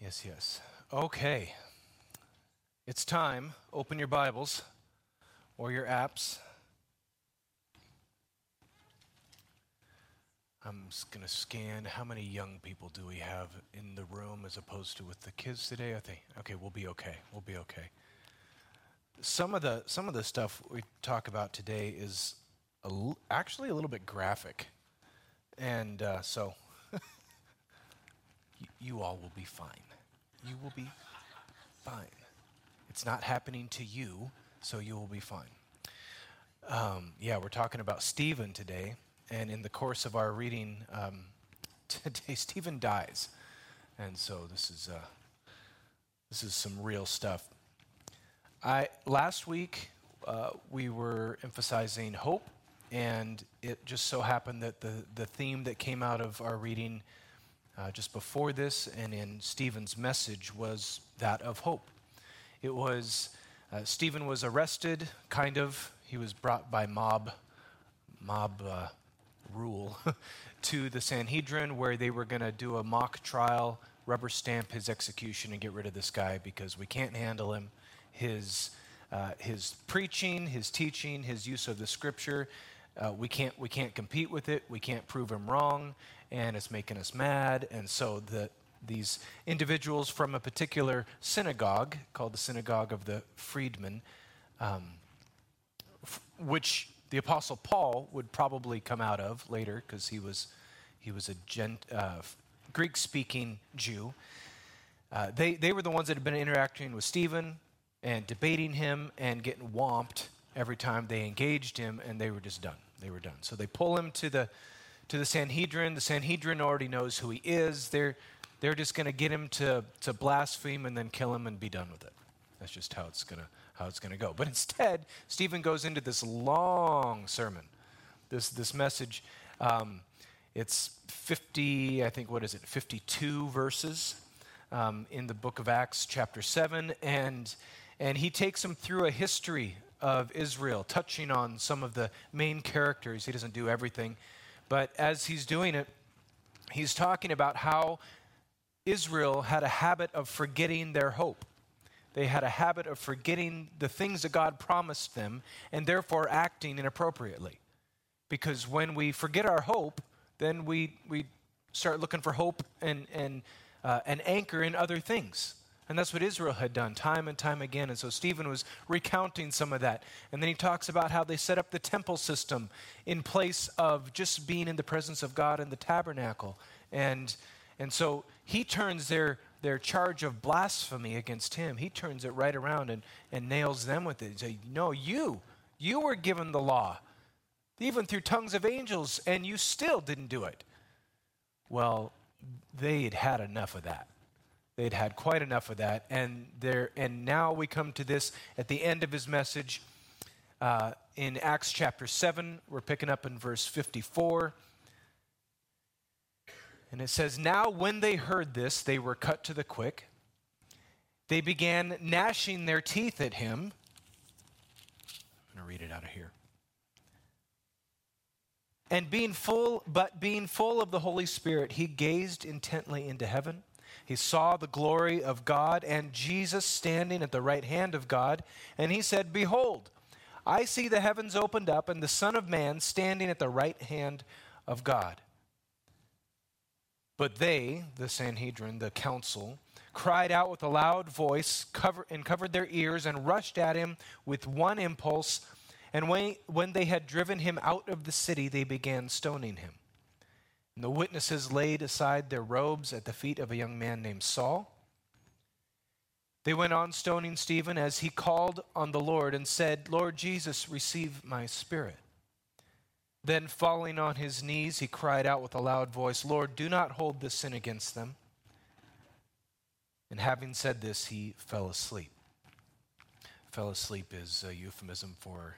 Yes, yes. Okay. It's time. Open your Bibles or your apps. I'm just going to scan how many young people do we have in the room as opposed to with the kids today. I think okay, we'll be okay. We'll be okay. Some of the some of the stuff we talk about today is a l- actually a little bit graphic, and uh, so you, all will be fine. You will be fine. It's not happening to you, so you will be fine. Um, yeah, we're talking about Stephen today, and in the course of our reading um, today, Stephen dies, and so this is uh, this is some real stuff. I last week uh, we were emphasizing hope, and it just so happened that the the theme that came out of our reading uh, just before this and in Stephen's message was that of hope. It was uh, Stephen was arrested, kind of. He was brought by mob mob uh, rule to the Sanhedrin, where they were going to do a mock trial, rubber stamp his execution, and get rid of this guy because we can't handle him. His uh, his preaching, his teaching, his use of the scripture. Uh, we can't we can't compete with it. We can't prove him wrong, and it's making us mad. And so the these individuals from a particular synagogue called the Synagogue of the Freedmen, um, f- which the Apostle Paul would probably come out of later because he was he was a gent, uh, Greek-speaking Jew. Uh, they they were the ones that had been interacting with Stephen and debating him and getting whomped every time they engaged him, and they were just done. They were done. So they pull him to the to the Sanhedrin. The Sanhedrin already knows who he is. They're they're just going to get him to to blaspheme and then kill him and be done with it. That's just how it's gonna how it's gonna go. But instead, Stephen goes into this long sermon, this this message. Um, it's 50, I think, what is it, 52 verses um, in the book of Acts, chapter 7. And, and he takes them through a history of Israel, touching on some of the main characters. He doesn't do everything. But as he's doing it, he's talking about how Israel had a habit of forgetting their hope. They had a habit of forgetting the things that God promised them and therefore acting inappropriately. Because when we forget our hope, then we, we start looking for hope and, and uh, an anchor in other things. And that's what Israel had done time and time again. And so Stephen was recounting some of that. And then he talks about how they set up the temple system in place of just being in the presence of God in the tabernacle. And, and so he turns their, their charge of blasphemy against him, he turns it right around and, and nails them with it. He says, No, you, you were given the law, even through tongues of angels, and you still didn't do it. Well, they had had enough of that. They'd had quite enough of that, and there. And now we come to this at the end of his message uh, in Acts chapter seven. We're picking up in verse fifty-four, and it says, "Now when they heard this, they were cut to the quick. They began gnashing their teeth at him." I'm going to read it out of here and being full but being full of the holy spirit he gazed intently into heaven he saw the glory of god and jesus standing at the right hand of god and he said behold i see the heavens opened up and the son of man standing at the right hand of god but they the sanhedrin the council cried out with a loud voice cover, and covered their ears and rushed at him with one impulse and when, when they had driven him out of the city, they began stoning him. And the witnesses laid aside their robes at the feet of a young man named Saul. They went on stoning Stephen as he called on the Lord and said, Lord Jesus, receive my spirit. Then, falling on his knees, he cried out with a loud voice, Lord, do not hold this sin against them. And having said this, he fell asleep. Fell asleep is a euphemism for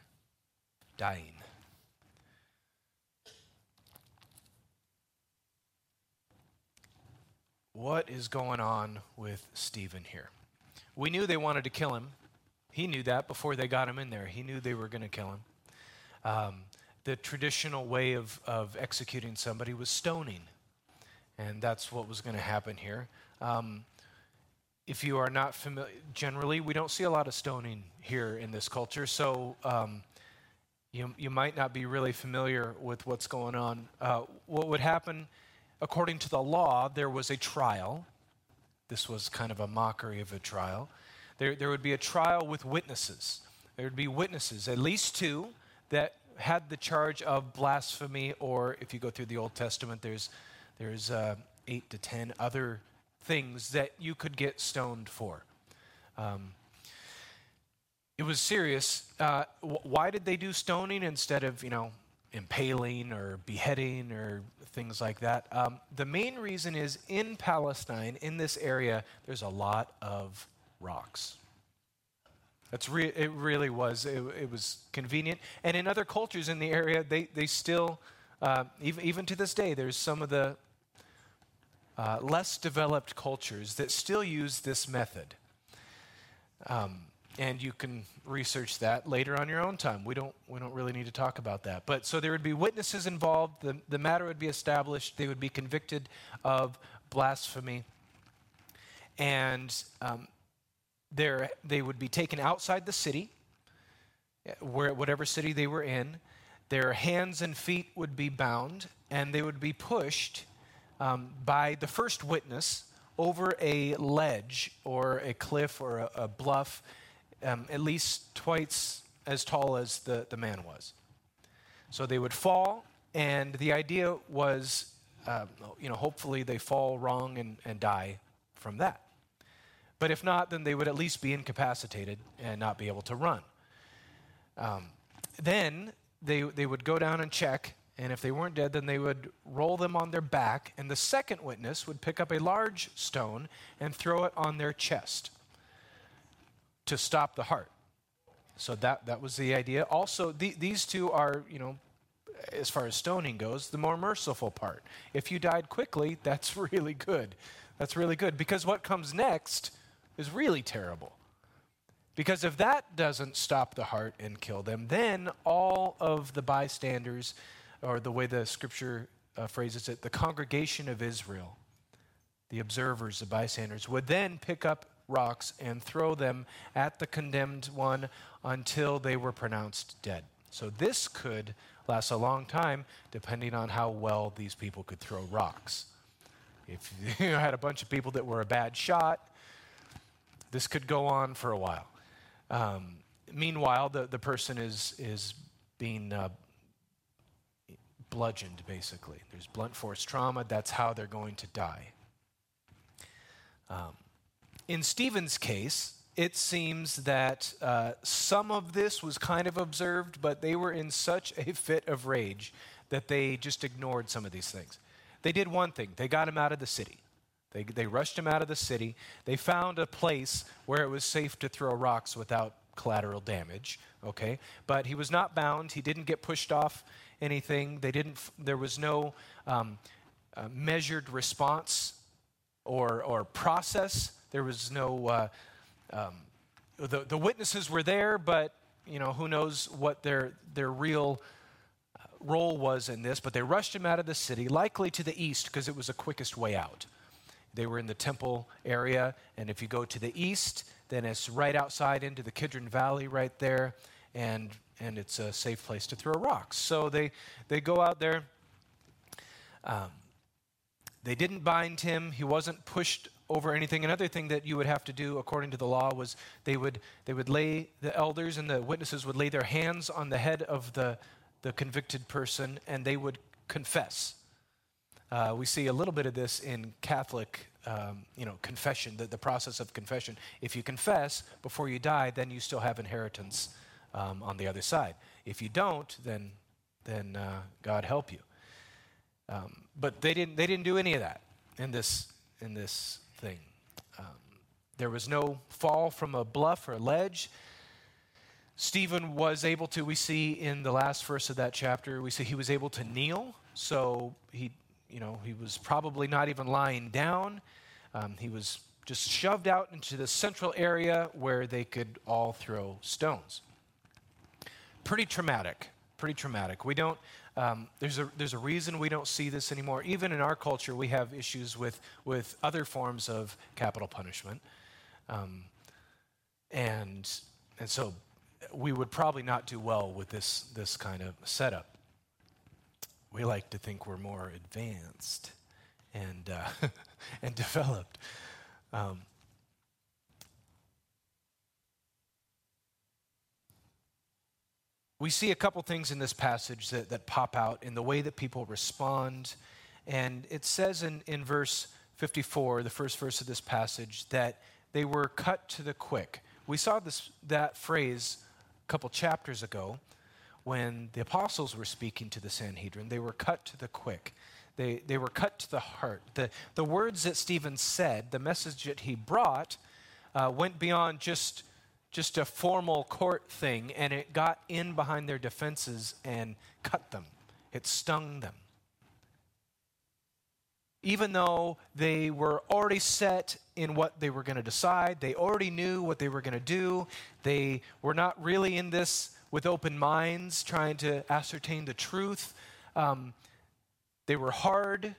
dying. What is going on with Stephen here? We knew they wanted to kill him. He knew that before they got him in there. He knew they were going to kill him. Um, the traditional way of, of executing somebody was stoning, and that's what was going to happen here. Um, if you are not familiar, generally, we don't see a lot of stoning here in this culture. So um, you, you might not be really familiar with what's going on. Uh, what would happen, according to the law, there was a trial. This was kind of a mockery of a trial. There, there would be a trial with witnesses. There would be witnesses, at least two, that had the charge of blasphemy, or if you go through the Old Testament, there's, there's uh, eight to ten other things that you could get stoned for. Um, it was serious. Uh, why did they do stoning instead of, you know, impaling or beheading or things like that? Um, the main reason is in Palestine, in this area, there's a lot of rocks. That's re- it really was. It, it, was convenient. And in other cultures in the area, they, they still, uh, even, even to this day, there's some of the uh, less developed cultures that still use this method. Um, and you can research that later on your own time. We don't, we don't really need to talk about that. But so there would be witnesses involved, the, the matter would be established, they would be convicted of blasphemy, and um, they would be taken outside the city, where, whatever city they were in. Their hands and feet would be bound, and they would be pushed um, by the first witness over a ledge or a cliff or a, a bluff, um, at least twice as tall as the, the man was. So they would fall, and the idea was, uh, you know, hopefully they fall wrong and, and die from that. But if not, then they would at least be incapacitated and not be able to run. Um, then they, they would go down and check and if they weren't dead, then they would roll them on their back, and the second witness would pick up a large stone and throw it on their chest to stop the heart. So that, that was the idea. Also, the, these two are, you know, as far as stoning goes, the more merciful part. If you died quickly, that's really good. That's really good because what comes next is really terrible. Because if that doesn't stop the heart and kill them, then all of the bystanders or the way the scripture uh, phrases it, the congregation of Israel, the observers, the bystanders, would then pick up rocks and throw them at the condemned one until they were pronounced dead. So this could last a long time, depending on how well these people could throw rocks. If you had a bunch of people that were a bad shot, this could go on for a while. Um, meanwhile, the, the person is, is being uh, bludgeoned, basically. There's blunt force trauma. That's how they're going to die. Um, in Stephen's case, it seems that uh, some of this was kind of observed, but they were in such a fit of rage that they just ignored some of these things. They did one thing they got him out of the city. They, they rushed him out of the city. They found a place where it was safe to throw rocks without collateral damage, okay? But he was not bound. He didn't get pushed off anything. They didn't, there was no um, uh, measured response or, or process. There was no, uh, um, the, the witnesses were there, but, you know, who knows what their, their real uh, role was in this. But they rushed him out of the city, likely to the east, because it was the quickest way out. They were in the temple area, and if you go to the east, then it's right outside into the Kidron Valley right there. And and it's a safe place to throw rocks. So they, they go out there. Um, they didn't bind him, he wasn't pushed over anything. Another thing that you would have to do according to the law was they would, they would lay, the elders and the witnesses would lay their hands on the head of the, the convicted person and they would confess. Uh, we see a little bit of this in Catholic, um, you know, confession, the, the process of confession. If you confess before you die, then you still have inheritance um, on the other side. If you don't, then, then uh, God help you. Um, but they didn't, they didn't do any of that in this, in this thing. Um, there was no fall from a bluff or a ledge. Stephen was able to, we see in the last verse of that chapter, we see he was able to kneel. So he, you know, he was probably not even lying down. Um, he was just shoved out into the central area where they could all throw stones pretty traumatic. Pretty traumatic. We don't. Um, there's a there's a reason we don't see this anymore. Even in our culture, we have issues with with other forms of capital punishment. Um, and, and so we would probably not do well with this, this kind of setup. We like to think we're more advanced and, uh, and developed. Um, we see a couple things in this passage that, that pop out in the way that people respond. And it says in, in verse 54, the first verse of this passage, that they were cut to the quick. We saw this, that phrase a couple chapters ago when the apostles were speaking to the Sanhedrin. They were cut to the quick. They, they were cut to the heart. The, the words that Stephen said, the message that he brought, uh, went beyond just just a formal court thing, and it got in behind their defenses and cut them. It stung them. Even though they were already set in what they were going to decide, they already knew what they were going to do, they were not really in this with open minds trying to ascertain the truth. Um, they were hard,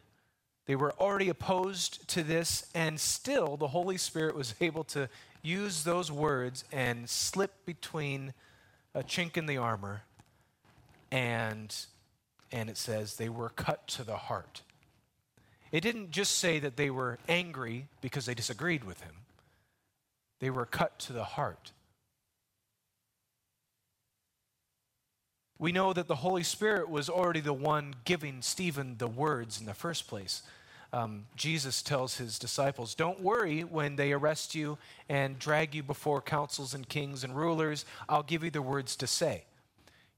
they were already opposed to this, and still the Holy Spirit was able to use those words and slip between a chink in the armor and and it says they were cut to the heart. It didn't just say that they were angry because they disagreed with him. They were cut to the heart. We know that the Holy Spirit was already the one giving Stephen the words in the first place um, Jesus tells his disciples, Don't worry when they arrest you and drag you before councils and kings and rulers. I'll give you the words to say.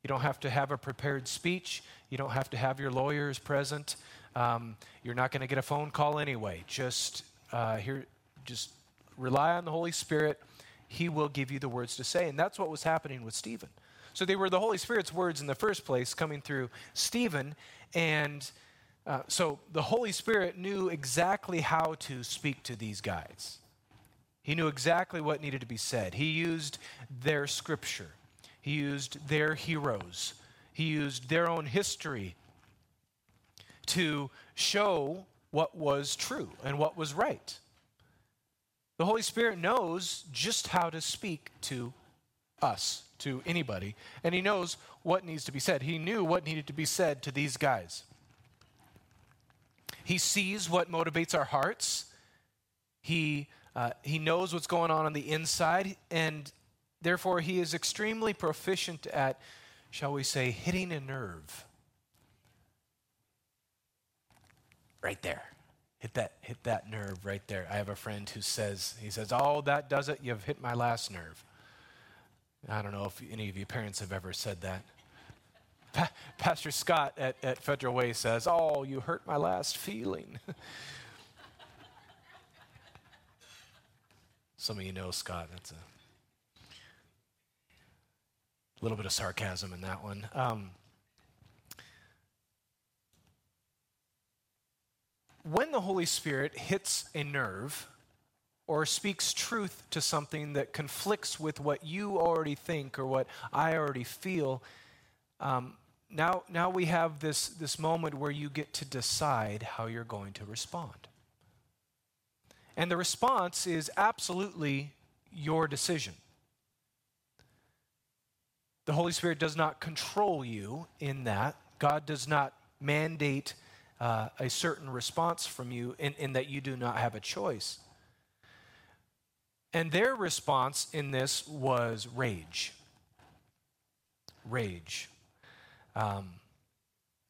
You don't have to have a prepared speech, you don't have to have your lawyers present. Um, you're not going to get a phone call anyway. Just uh, here, just rely on the Holy Spirit. He will give you the words to say. And that's what was happening with Stephen. So they were the Holy Spirit's words in the first place coming through Stephen. And uh, so the Holy Spirit knew exactly how to speak to these guys. He knew exactly what needed to be said. He used their scripture, he used their heroes, he used their own history to show what was true and what was right. The Holy Spirit knows just how to speak to us, to anybody, and He knows what needs to be said. He knew what needed to be said to these guys. He sees what motivates our hearts. He, uh, he knows what's going on on the inside, and therefore he is extremely proficient at, shall we say, hitting a nerve. Right there. Hit that, hit that nerve right there. I have a friend who says, he says, Oh, that does it. You've hit my last nerve. I don't know if any of you parents have ever said that. Pa- Pastor Scott at, at Federal Way says, Oh, you hurt my last feeling. Some of you know Scott. That's a little bit of sarcasm in that one. Um, when the Holy Spirit hits a nerve or speaks truth to something that conflicts with what you already think or what I already feel, um, now, now we have this, this moment where you get to decide how you're going to respond. And the response is absolutely your decision. The Holy Spirit does not control you in that. God does not mandate uh, a certain response from you in, in that you do not have a choice. And their response in this was rage. Rage. Um,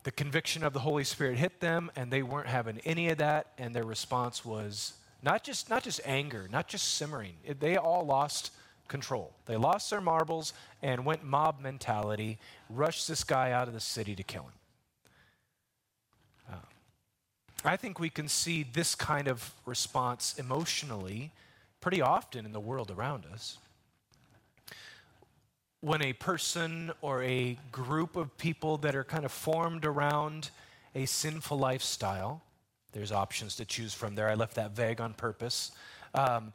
the conviction of the Holy Spirit hit them, and they weren't having any of that, and their response was not just, not just anger, not just simmering. It, they all lost control. They lost their marbles and went mob mentality, rushed this guy out of the city to kill him. Uh, I think we can see this kind of response emotionally pretty often in the world around us when a person or a group of people that are kind of formed around a sinful lifestyle, there's options to choose from there. I left that vague on purpose. Um,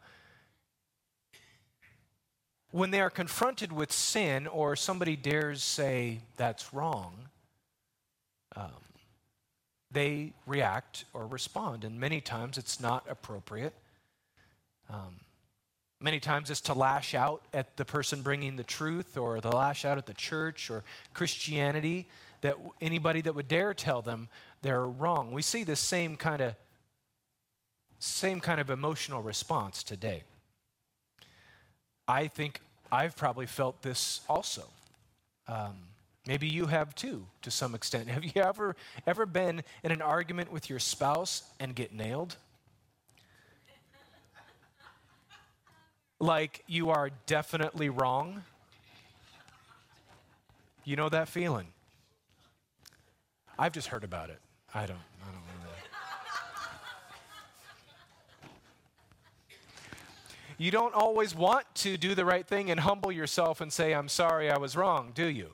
when they are confronted with sin or somebody dares say that's wrong, um, they react or respond. And many times it's not appropriate. Um, Many times it's to lash out at the person bringing the truth or the lash out at the church or Christianity that anybody that would dare tell them they're wrong. We see this same kind of same kind of emotional response today. I think I've probably felt this also. Um, maybe you have too, to some extent. Have you ever ever been in an argument with your spouse and get nailed? Like you are definitely wrong. You know that feeling. I've just heard about it. I don't. I don't know. you don't always want to do the right thing and humble yourself and say, "I'm sorry, I was wrong," do you?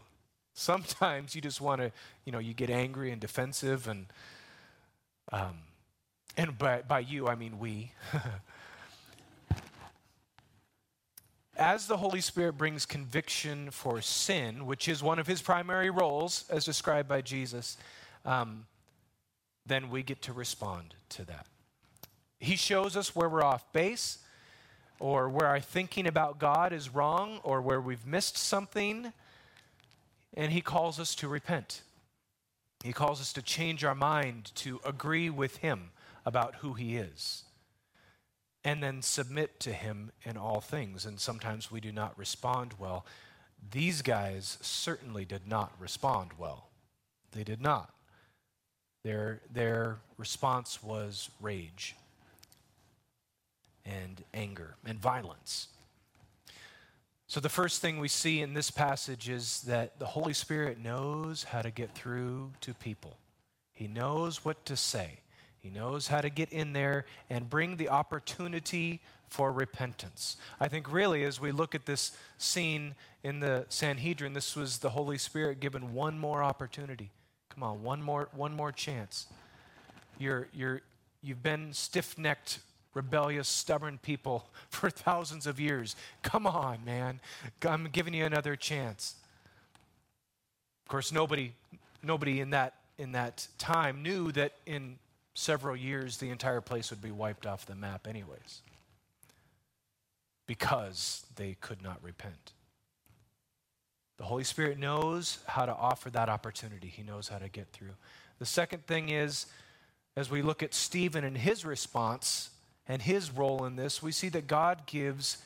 Sometimes you just want to, you know, you get angry and defensive, and um, and by by you I mean we. as the Holy Spirit brings conviction for sin, which is one of his primary roles as described by Jesus, um, then we get to respond to that. He shows us where we're off base, or where our thinking about God is wrong, or where we've missed something, and he calls us to repent. He calls us to change our mind, to agree with him about who he is and then submit to him in all things. And sometimes we do not respond well. These guys certainly did not respond well. They did not. Their, their response was rage and anger and violence. So, the first thing we see in this passage is that the Holy Spirit knows how to get through to people, He knows what to say. He knows how to get in there and bring the opportunity for repentance. I think, really, as we look at this scene in the Sanhedrin, this was the Holy Spirit given one more opportunity. Come on, one more, one more chance. You're, you're, you've been stiff necked, rebellious, stubborn people for thousands of years. Come on, man. I'm giving you another chance. Of course, nobody, nobody in that, in that time knew that in several years, the entire place would be wiped off the map, anyways, because they could not repent. The Holy Spirit knows how to offer that opportunity, He knows how to get through. The second thing is, as we look at Stephen and his response and his role in this, we see that God gives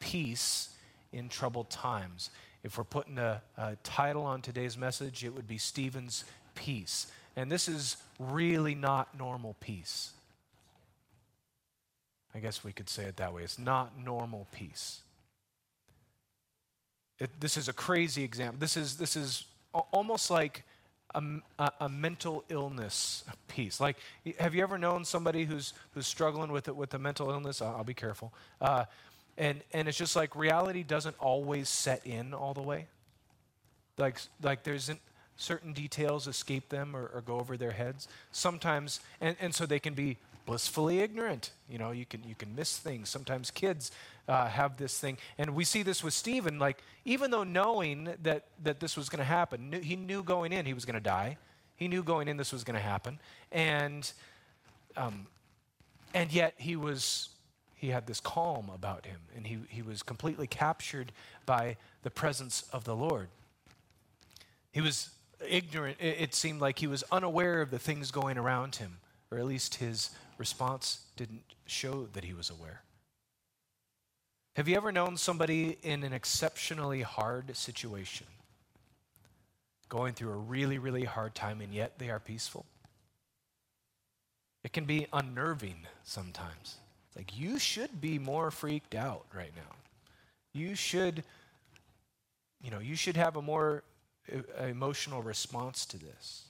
peace in troubled times. If we're putting a, a title on today's message, it would be Stephen's Peace. And this is really not normal peace. I guess we could say it that way. It's not normal peace. It, this is a crazy example. This is, this is almost like a, a, a, mental illness peace. Like, have you ever known somebody who's, who's struggling with it with a mental illness? I'll, I'll be careful. Uh, and, and it's just like reality doesn't always set in all the way. Like, like there's an, certain details escape them or, or, go over their heads. Sometimes, and, and so they can be blissfully ignorant. You know, you can, you can miss things. Sometimes kids uh, have this thing. And we see this with Stephen, like, even though knowing that, that this was going to happen, knew, he knew going in he was going to die. He knew going in this was going to happen. And, um, and yet he was he had this calm about him and he, he was completely captured by the presence of the lord he was ignorant. It seemed like he was unaware of the things going around him, or at least his response didn't show that he was aware. Have you ever known somebody in an exceptionally hard situation, going through a really, really hard time, and yet they are peaceful? It can be unnerving sometimes. Like, you should be more freaked out right now. You should, you know, you should have a more emotional response to this.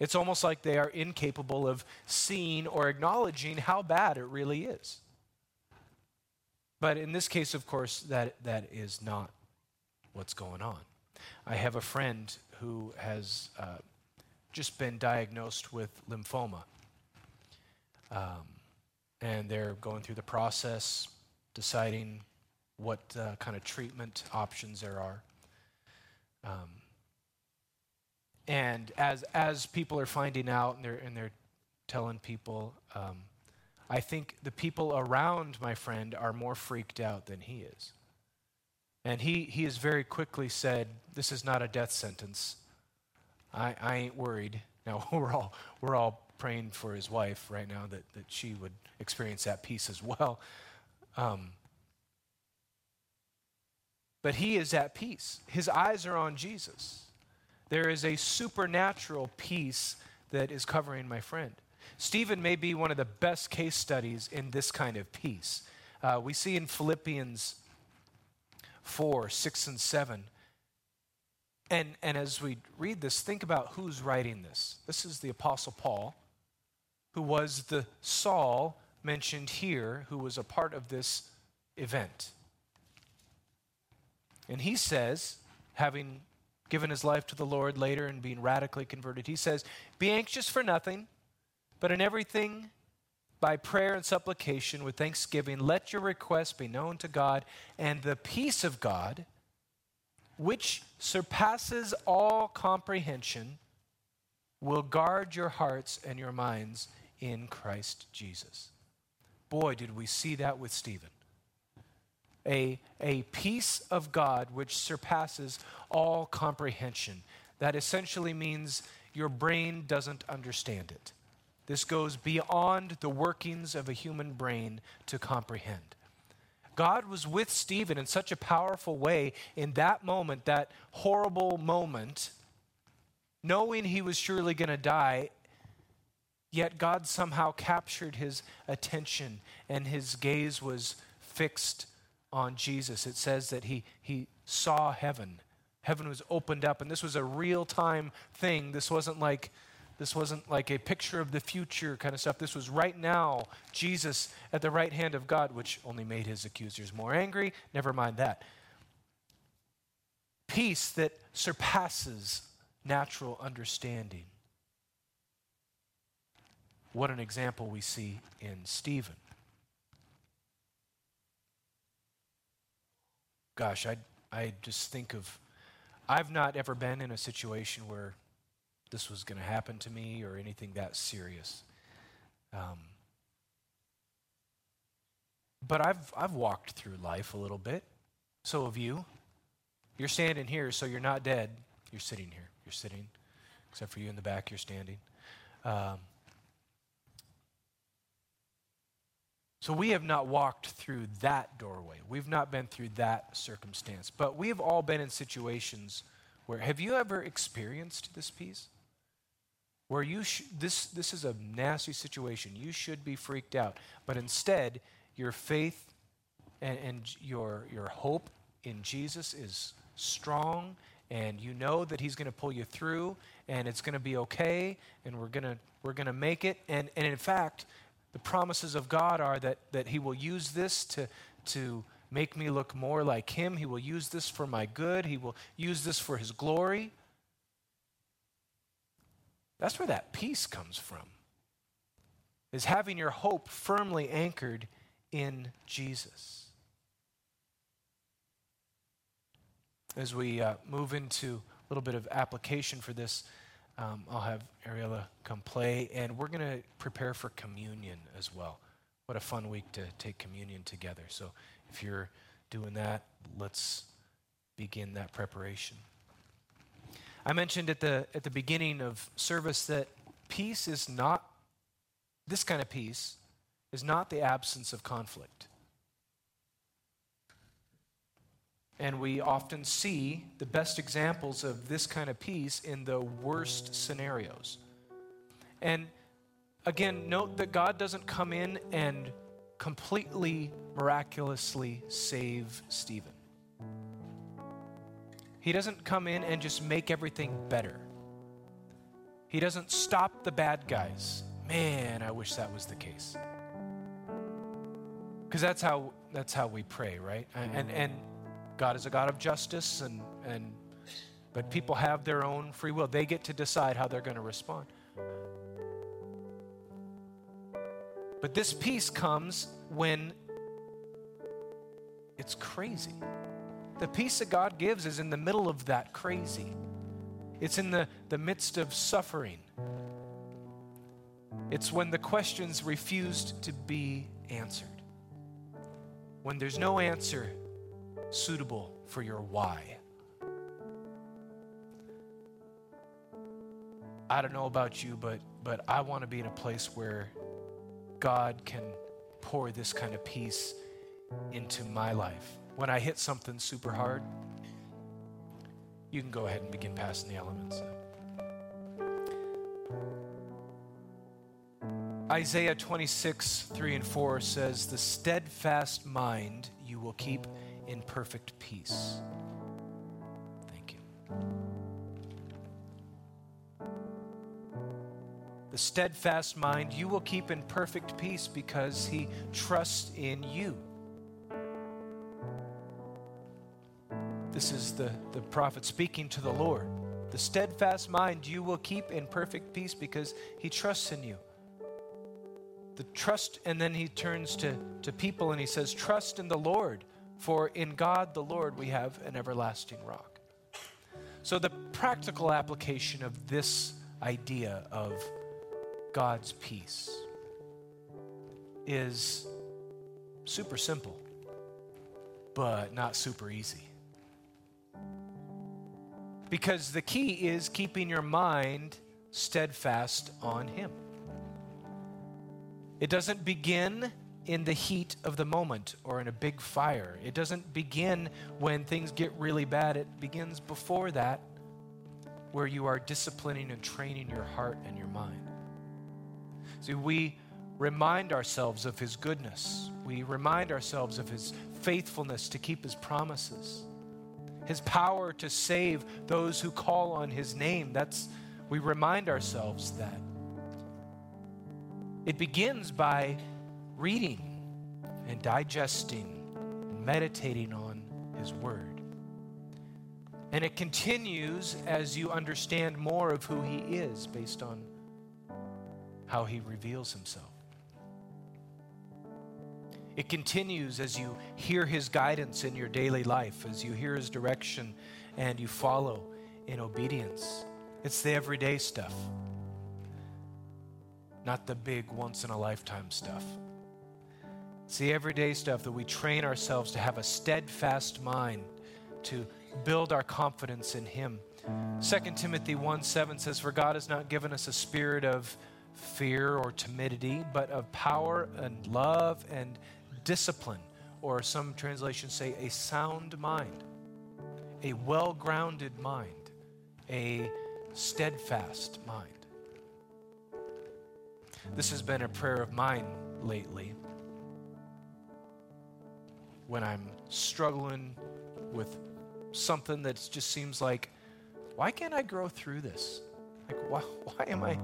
It's almost like they are incapable of seeing or acknowledging how bad it really is. But in this case, of course, that, that is not what's going on. I have a friend who has uh, just been diagnosed with lymphoma. Um, and they're going through the process, deciding what uh, kind of treatment options there are. Um, and as as people are finding out and they're and they're telling people, um, I think the people around my friend are more freaked out than he is. And he, he has very quickly said, This is not a death sentence. I, I ain't worried. Now, we're all, we're all praying for his wife right now that, that she would experience that peace as well. Um, but he is at peace. His eyes are on Jesus. There is a supernatural peace that is covering my friend. Stephen may be one of the best case studies in this kind of peace. Uh, we see in Philippians 4, 6, and 7. And, and as we read this, think about who's writing this. This is the Apostle Paul, who was the Saul mentioned here, who was a part of this event. And he says, having given his life to the Lord later and being radically converted, he says, Be anxious for nothing, but in everything, by prayer and supplication with thanksgiving, let your requests be known to God, and the peace of God, which surpasses all comprehension, will guard your hearts and your minds in Christ Jesus. Boy, did we see that with Stephen. A, a peace of God which surpasses all comprehension. That essentially means your brain doesn't understand it. This goes beyond the workings of a human brain to comprehend. God was with Stephen in such a powerful way in that moment, that horrible moment, knowing he was surely going to die. Yet God somehow captured his attention and his gaze was fixed on Jesus. It says that he, he saw heaven. Heaven was opened up, and this was a real time thing. This wasn't like this wasn't like a picture of the future kind of stuff. This was right now, Jesus at the right hand of God, which only made his accusers more angry. Never mind that. Peace that surpasses natural understanding. What an example we see in Stephen. Gosh, I, I just think of, I've not ever been in a situation where this was going to happen to me or anything that serious. Um, but I've, I've walked through life a little bit. So have you. You're standing here, so you're not dead. You're sitting here. You're sitting, except for you in the back, you're standing. Um, so we have not walked through that doorway. We've not been through that circumstance. But we have all been in situations where, have you ever experienced this peace? where you sh- this this is a nasty situation. You should be freaked out, but instead, your faith and, and your your hope in Jesus is strong, and you know that He's going to pull you through, and it's going to be okay, and we're gonna we're gonna make it. And and in fact, the promises of God are that that He will use this to to make me look more like Him. He will use this for my good. He will use this for His glory. That's where that peace comes from. Is having your hope firmly anchored in Jesus. As we uh, move into a little bit of application for this, um, I'll have Ariella come play, and we're going to prepare for communion as well. What a fun week to take communion together. So if you're doing that, let's begin that preparation. I mentioned at the, at the beginning of service that peace is not, this kind of peace is not the absence of conflict. And we often see the best examples of this kind of peace in the worst scenarios. And again, note that God doesn't come in and completely miraculously save Stephen. He doesn't come in and just make everything better. He doesn't stop the bad guys. Man, I wish that was the case. Because that's how that's how we pray, right? And and God is a God of justice and and but people have their own free will. They get to decide how they're going to respond. But this peace comes when it's crazy. The peace that God gives is in the middle of that crazy. It's in the, the midst of suffering. It's when the questions refused to be answered. When there's no answer suitable for your why. I don't know about you, but, but I want to be in a place where God can pour this kind of peace into my life. When I hit something super hard, you can go ahead and begin passing the elements. Isaiah 26, 3 and 4 says, The steadfast mind you will keep in perfect peace. Thank you. The steadfast mind you will keep in perfect peace because he trusts in you. This is the, the prophet speaking to the Lord. The steadfast mind you will keep in perfect peace because he trusts in you the trust, and then he turns to, to people and he says, Trust in the Lord, for in God the Lord we have an everlasting rock. So, the practical application of this idea of God's peace is super simple, but not super easy. Because the key is keeping your mind steadfast on Him. It doesn't begin in the heat of the moment or in a big fire. It doesn't begin when things get really bad. It begins before that, where you are disciplining and training your heart and your mind. See, we remind ourselves of His goodness, we remind ourselves of His faithfulness to keep His promises, His power to save those who call on His name. That's, we remind ourselves that. It begins by reading and digesting and meditating on His Word. And it continues as you understand more of who He is based on how He reveals Himself. It continues as you hear His guidance in your daily life, as you hear His direction and you follow in obedience. It's the everyday stuff not the big once in a lifetime stuff. It's the everyday stuff that we train ourselves to have a steadfast mind, to build our confidence in Him. 2 Timothy 1 7 says, For God has not given us a spirit of fear or timidity, but of power and love and discipline, or some translations say a sound mind, a well grounded mind, a steadfast mind. This has been a prayer of mine lately. When I'm struggling with something that just seems like, why can't I grow through this? Like, why, why am I,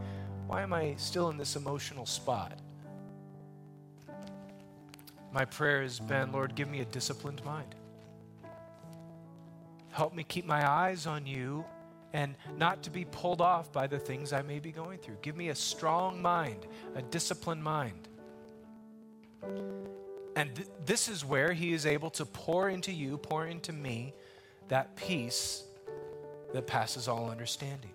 why am I still in this emotional spot? My prayer has been, Lord, give me a disciplined mind. Help me keep my eyes on you and not to be pulled off by the things I may be going through. Give me a strong mind, a disciplined mind. And th- this is where He is able to pour into you, pour into me, that peace that passes all understanding.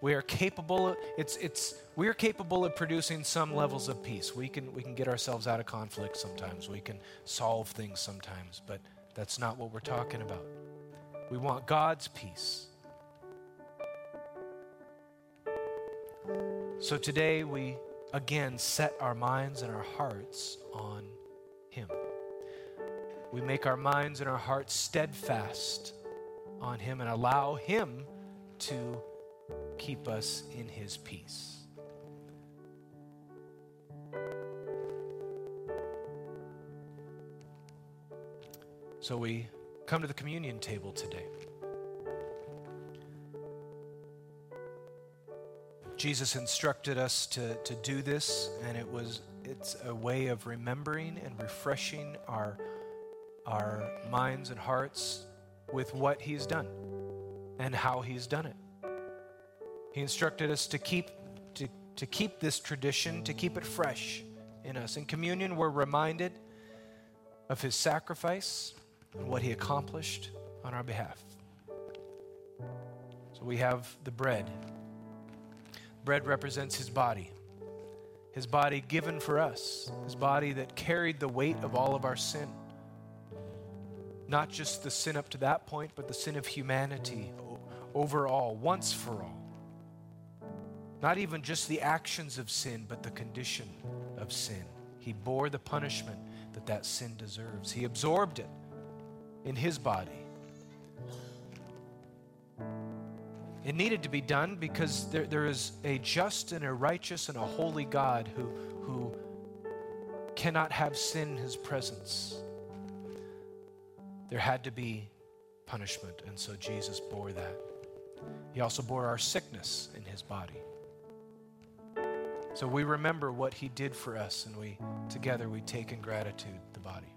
We are capable, it's, it's, we are capable of producing some levels of peace. We can, we can get ourselves out of conflict sometimes, we can solve things sometimes, but that's not what we're talking about. We want God's peace. So today we again set our minds and our hearts on Him. We make our minds and our hearts steadfast on Him and allow Him to keep us in His peace. So we come to the communion table today. Jesus instructed us to, to do this, and it was it's a way of remembering and refreshing our, our minds and hearts with what he's done and how he's done it. He instructed us to keep to, to keep this tradition, to keep it fresh in us. In communion, we're reminded of his sacrifice and what he accomplished on our behalf. So we have the bread Bread represents his body, his body given for us, his body that carried the weight of all of our sin. Not just the sin up to that point, but the sin of humanity overall, once for all. Not even just the actions of sin, but the condition of sin. He bore the punishment that that sin deserves, He absorbed it in His body. It needed to be done because there, there is a just and a righteous and a holy God who, who cannot have sin in his presence. There had to be punishment, and so Jesus bore that. He also bore our sickness in his body. So we remember what he did for us, and we together we take in gratitude the body.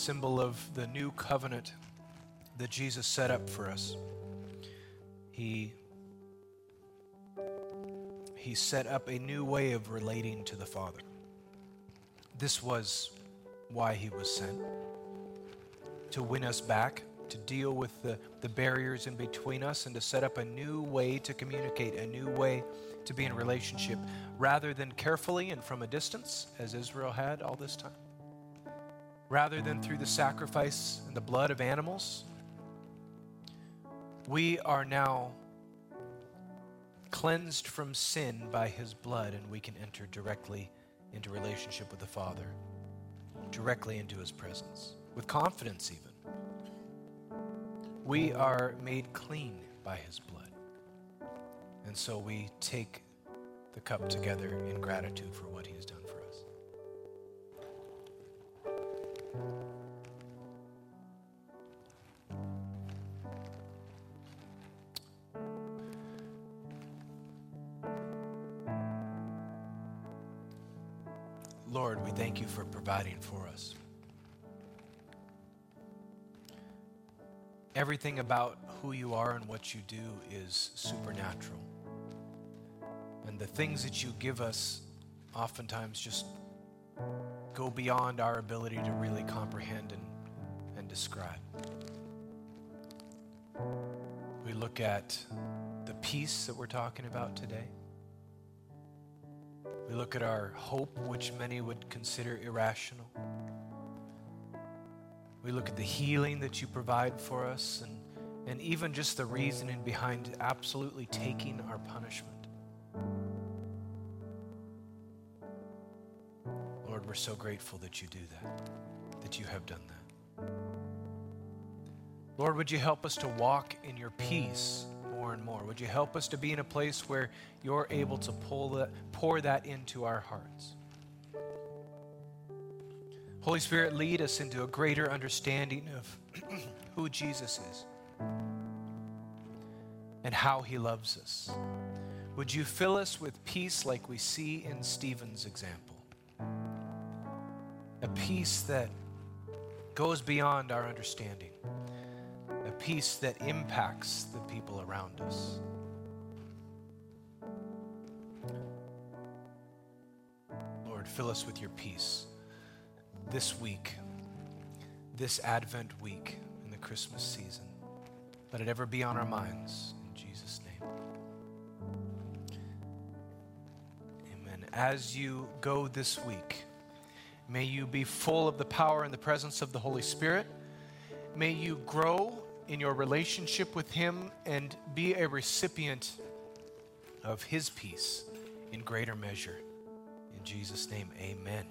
Symbol of the new covenant that Jesus set up for us. He, he set up a new way of relating to the Father. This was why he was sent to win us back, to deal with the, the barriers in between us, and to set up a new way to communicate, a new way to be in relationship rather than carefully and from a distance, as Israel had all this time. Rather than through the sacrifice and the blood of animals, we are now cleansed from sin by his blood, and we can enter directly into relationship with the Father, directly into his presence, with confidence even. We are made clean by his blood. And so we take the cup together in gratitude for what he has done Lord, we thank you for providing for us. Everything about who you are and what you do is supernatural. And the things that you give us oftentimes just go beyond our ability to really comprehend and, and describe. We look at the peace that we're talking about today. We look at our hope, which many would consider irrational. We look at the healing that you provide for us and, and even just the reasoning behind absolutely taking our punishment. Lord, we're so grateful that you do that, that you have done that. Lord, would you help us to walk in your peace more and more? Would you help us to be in a place where you're able to pull that, pour that into our hearts? Holy Spirit, lead us into a greater understanding of who Jesus is and how he loves us. Would you fill us with peace like we see in Stephen's example? A peace that goes beyond our understanding, peace that impacts the people around us. Lord, fill us with your peace this week, this Advent week in the Christmas season. Let it ever be on our minds. In Jesus' name. Amen. As you go this week, may you be full of the power and the presence of the Holy Spirit. May you grow in your relationship with Him and be a recipient of His peace in greater measure. In Jesus' name, amen.